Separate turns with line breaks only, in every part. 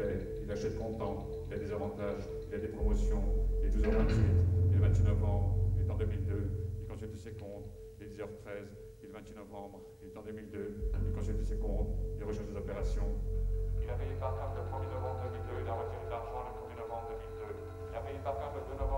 paie, il achète content, il a des avantages, il a des promotions, il est 12h28, il est 28 novembre, il est en 2002, il consulte ses comptes, il est 10h13, il est 28 novembre, il est en 2002, il consulte ses comptes, il recherche des opérations.
Il a payé par carte le 1er novembre 2002, il a retiré de l'argent le 1er novembre 2002. Il a payé par carte le 2 novembre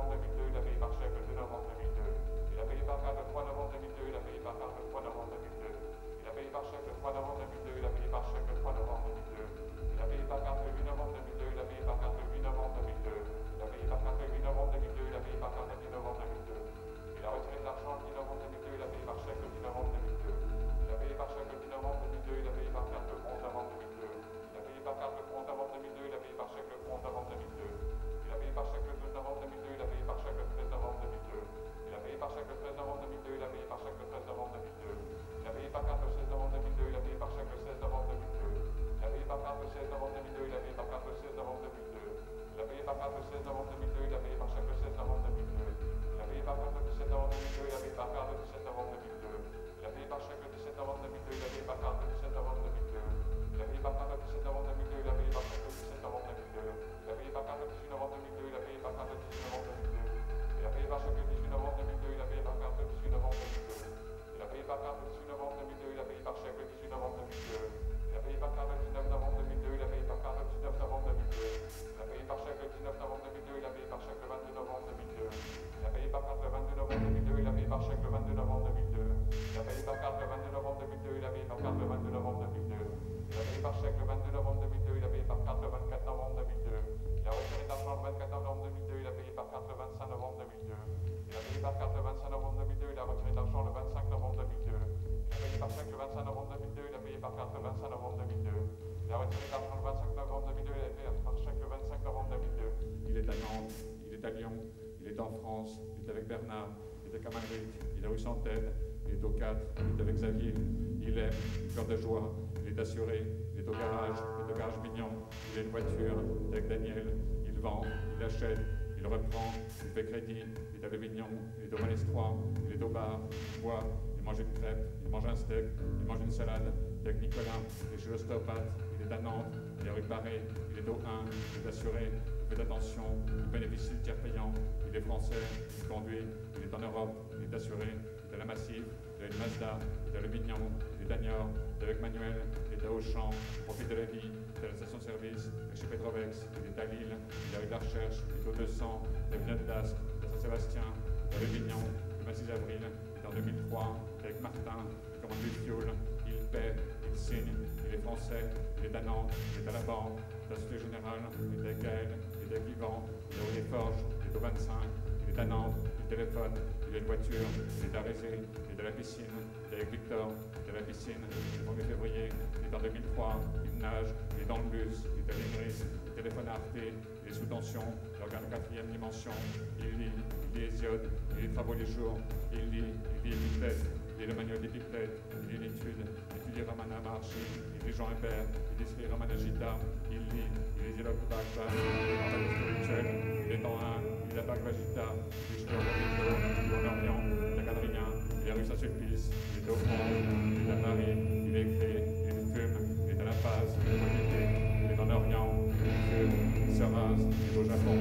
payé par carte le 16 novembre 2002, il a payé par chèque le 16 novembre 2002. Il a payé par carte le 17 novembre 2002, il a payé par carte le 17 novembre 2002, il a payé par carte le 24 novembre 2002. Il a retiré de l'argent le 24 novembre 2002, il a payé par carte le 25 novembre 2002. Il a payé par carte le 25 novembre 2002, il a retiré de l'argent le 25 novembre 2002. Il a payé par chèque le 25 novembre 2002, il a payé par carte le 25 novembre 2002. Il a retiré de l'argent le 25 novembre 2002, il a payé par chèque le 25 novembre 2002.
Il est à Nantes, il est à Lyon, il est en France, il est avec Bernard, il est à Camargue, il est rue Centaine, il est au 4, il est avec Xavier, il aime, il pleure de joie, il est assuré, il est au garage, il est au garage mignon, il a une voiture, il est avec Daniel, il vend, il achète, il reprend, il fait crédit, il est avec Mignon, il est au Malais 3, il est au bar, il boit, il mange une crêpe, il mange un steak, il mange une salade, il est avec Nicolas, il est chez l'ostéopathe, il est à Nantes, il est rue il est au 1, il est assuré, il fait attention, il bénéficie du tiers payant, il est français, il conduit, il est en Europe, il est assuré, à la Massif, il a une Mazda, à Le Mignon, il est avec Manuel, à Auchan, il profite de la vie, à la station-service, il est chez Petrovex, il est à Lille, il est avec la recherche, au 200, il est à Villeneuve d'Ascq, il est à Saint-Sébastien, à Le Mignon, le 26 avril, il est en 2003, il est avec Martin, il commande du fioul, il paie, il signe, il est français, il est à Nantes, il est à la banque, à la Société Générale, il est avec Gaël, il est Yvan, il est au des il est au 25, il est à Nantes, il téléphone, il a une voiture, il est à la piscine, il est avec Victor, il est à la piscine, le 1er février, il est en 2003, il nage, il est dans le bus, il est à l'Ingris, il téléphone à Arte, il est sous tension, il regarde la quatrième dimension, il lit, il lit Hésiode, il lit Travaux les jours, il lit, il lit Épictète, il lit le manuel d'Épictète, il lit Il lit Jean Hébert, il lit Sri Ramanajita, il lit, il lit Zélok Bhagavad, il est en magie spirituelle, il est en un, il est à Bhagavad il est chez Aurobindo, il est en Orient, il est il est rue Saint-Sulpice, il est au il est à Paris, il écrit, il fume, il est à La Paz, il est Montpellier, il est en Orient, il fume, il se rase, il est au Japon,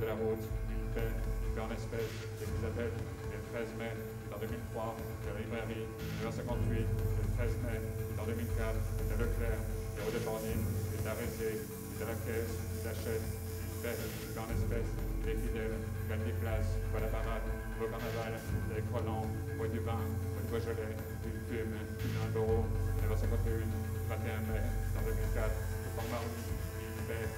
de la route, il paie en espèces, est le 13 mai, est en 2003, il est à la librairie, 9h58, il est le 13 mai, en 2004, il est à Leclerc, il est à Rézé, il est à la caisse, il paie, il paie en espèces, il est fidèle, il gagne des places, à la parade, au carnaval, Roland, il boit du vin, boit du Beaujolais, il fume, il fume un taureau, 9h51, 21 mai, en 2004, il forme Marie, il paie,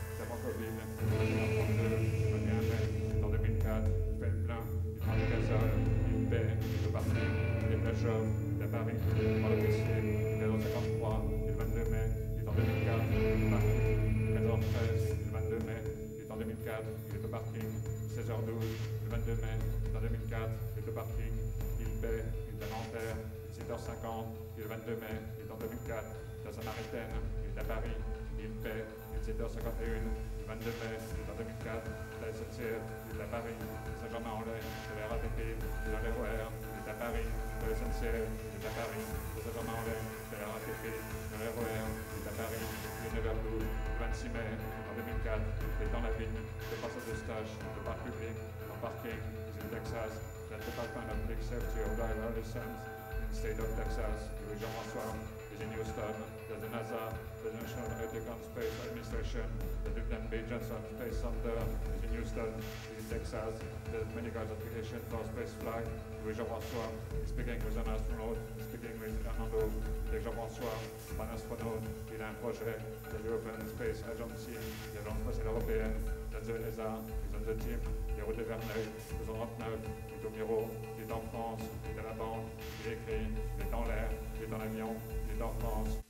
il est à Chauve, il est à Paris, prend le caissier, il est dans 53, il est le 22 mai, il est en 2004, il est 14h13, il est le 22 mai, il est en 2004, il est au parking, 16h12, le 22 mai, il est en 2004, il est au parking, il paie, il est à Nanterre, 17h50, il est le 22 mai, il est en 2004, la Samaritaine, il est à Paris, il paie, il est 7h51, le 22 mai, il est en 2004, la SNCF, à Paris, Saint-Germain-en-Laye, le RATP, il est dans les RER, à Paris, le SNCF, il est à Paris, Saint-Germain-en-Laye, le RATP, le RER, il est à Paris, est 9h12, le 26 mai, en 2004, il est dans la ville, de passage de stage, de parc public, en parking, in Texas, the Department of Safety of Adolescents in state of Texas, the region François, is in Houston, there's the NASA, the National Aeronautical and Space Administration, the Lieutenant Agents of Space Center in Houston, in Texas, there's medical application for space flight, Louis Jean-François, speaking with an astronaut, speaking with Armando de Jean-François, un astronaute, il a un projet, the European Space Agency, l'Agence spatiale européenne, dans the ESA, is on the team, les routes de Verneuil, 229, il est au bureau, il est en France, il est à la banque, il écrit, il est dans l'air, il est dans l'avion, il est en France,